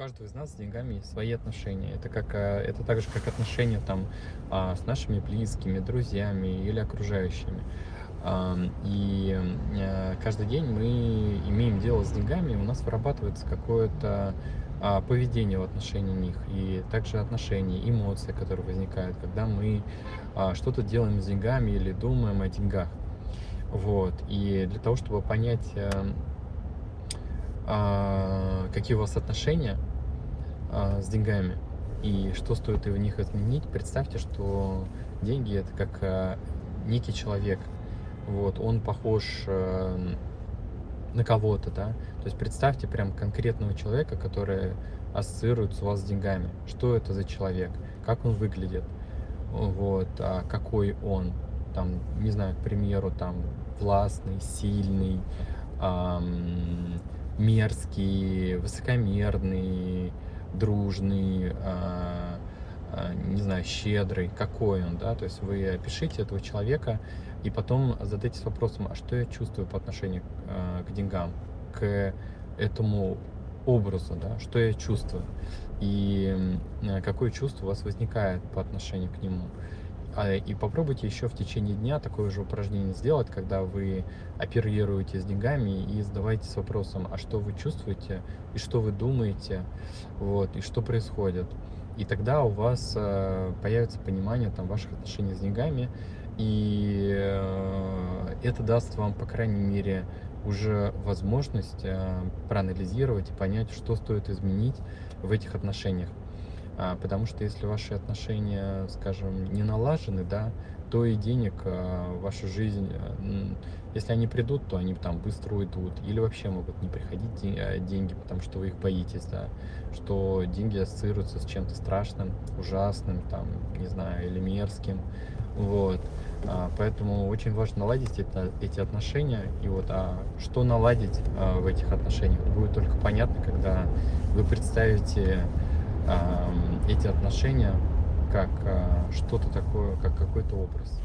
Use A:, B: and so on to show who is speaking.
A: каждого из нас с деньгами есть свои отношения. Это как э, это так же, как отношения там а, с нашими близкими, друзьями или окружающими. И э, каждый день мы имеем дело с деньгами, у нас вырабатывается какое-то а, поведение в отношении них, и также отношения, эмоции, которые возникают, когда мы а, что-то делаем с деньгами или думаем о деньгах. Вот. И для того, чтобы понять, э, а, какие у вас отношения а, с деньгами и что стоит в них изменить, представьте, что деньги это как а, некий человек. Вот, он похож э, на кого-то, да. То есть представьте прям конкретного человека, который ассоциируется у вас с деньгами. Что это за человек? Как он выглядит? Вот, а какой он? Там, не знаю, к примеру, там властный, сильный, ам, мерзкий, высокомерный, дружный, а, а, не знаю, щедрый, какой он, да, то есть вы опишите этого человека и потом задайтесь вопросом, а что я чувствую по отношению а, к деньгам, к этому образу, да, что я чувствую и какое чувство у вас возникает по отношению к нему. А, И попробуйте еще в течение дня такое же упражнение сделать, когда вы оперируете с деньгами и задавайтесь вопросом, а что вы чувствуете и что вы думаете, вот, и что происходит. И тогда у вас э, появится понимание там, ваших отношений с деньгами, и э, это даст вам, по крайней мере, уже возможность э, проанализировать и понять, что стоит изменить в этих отношениях. А, потому что если ваши отношения, скажем, не налажены, да, то и денег а, в вашу жизнь, а, если они придут, то они там быстро уйдут. Или вообще могут не приходить ден- деньги, потому что вы их боитесь, да. Что деньги ассоциируются с чем-то страшным, ужасным, там, не знаю, или мерзким. Вот. Поэтому очень важно наладить это, эти отношения. И вот а что наладить в этих отношениях будет только понятно, когда вы представите эти отношения как а, что-то такое, как какой-то образ.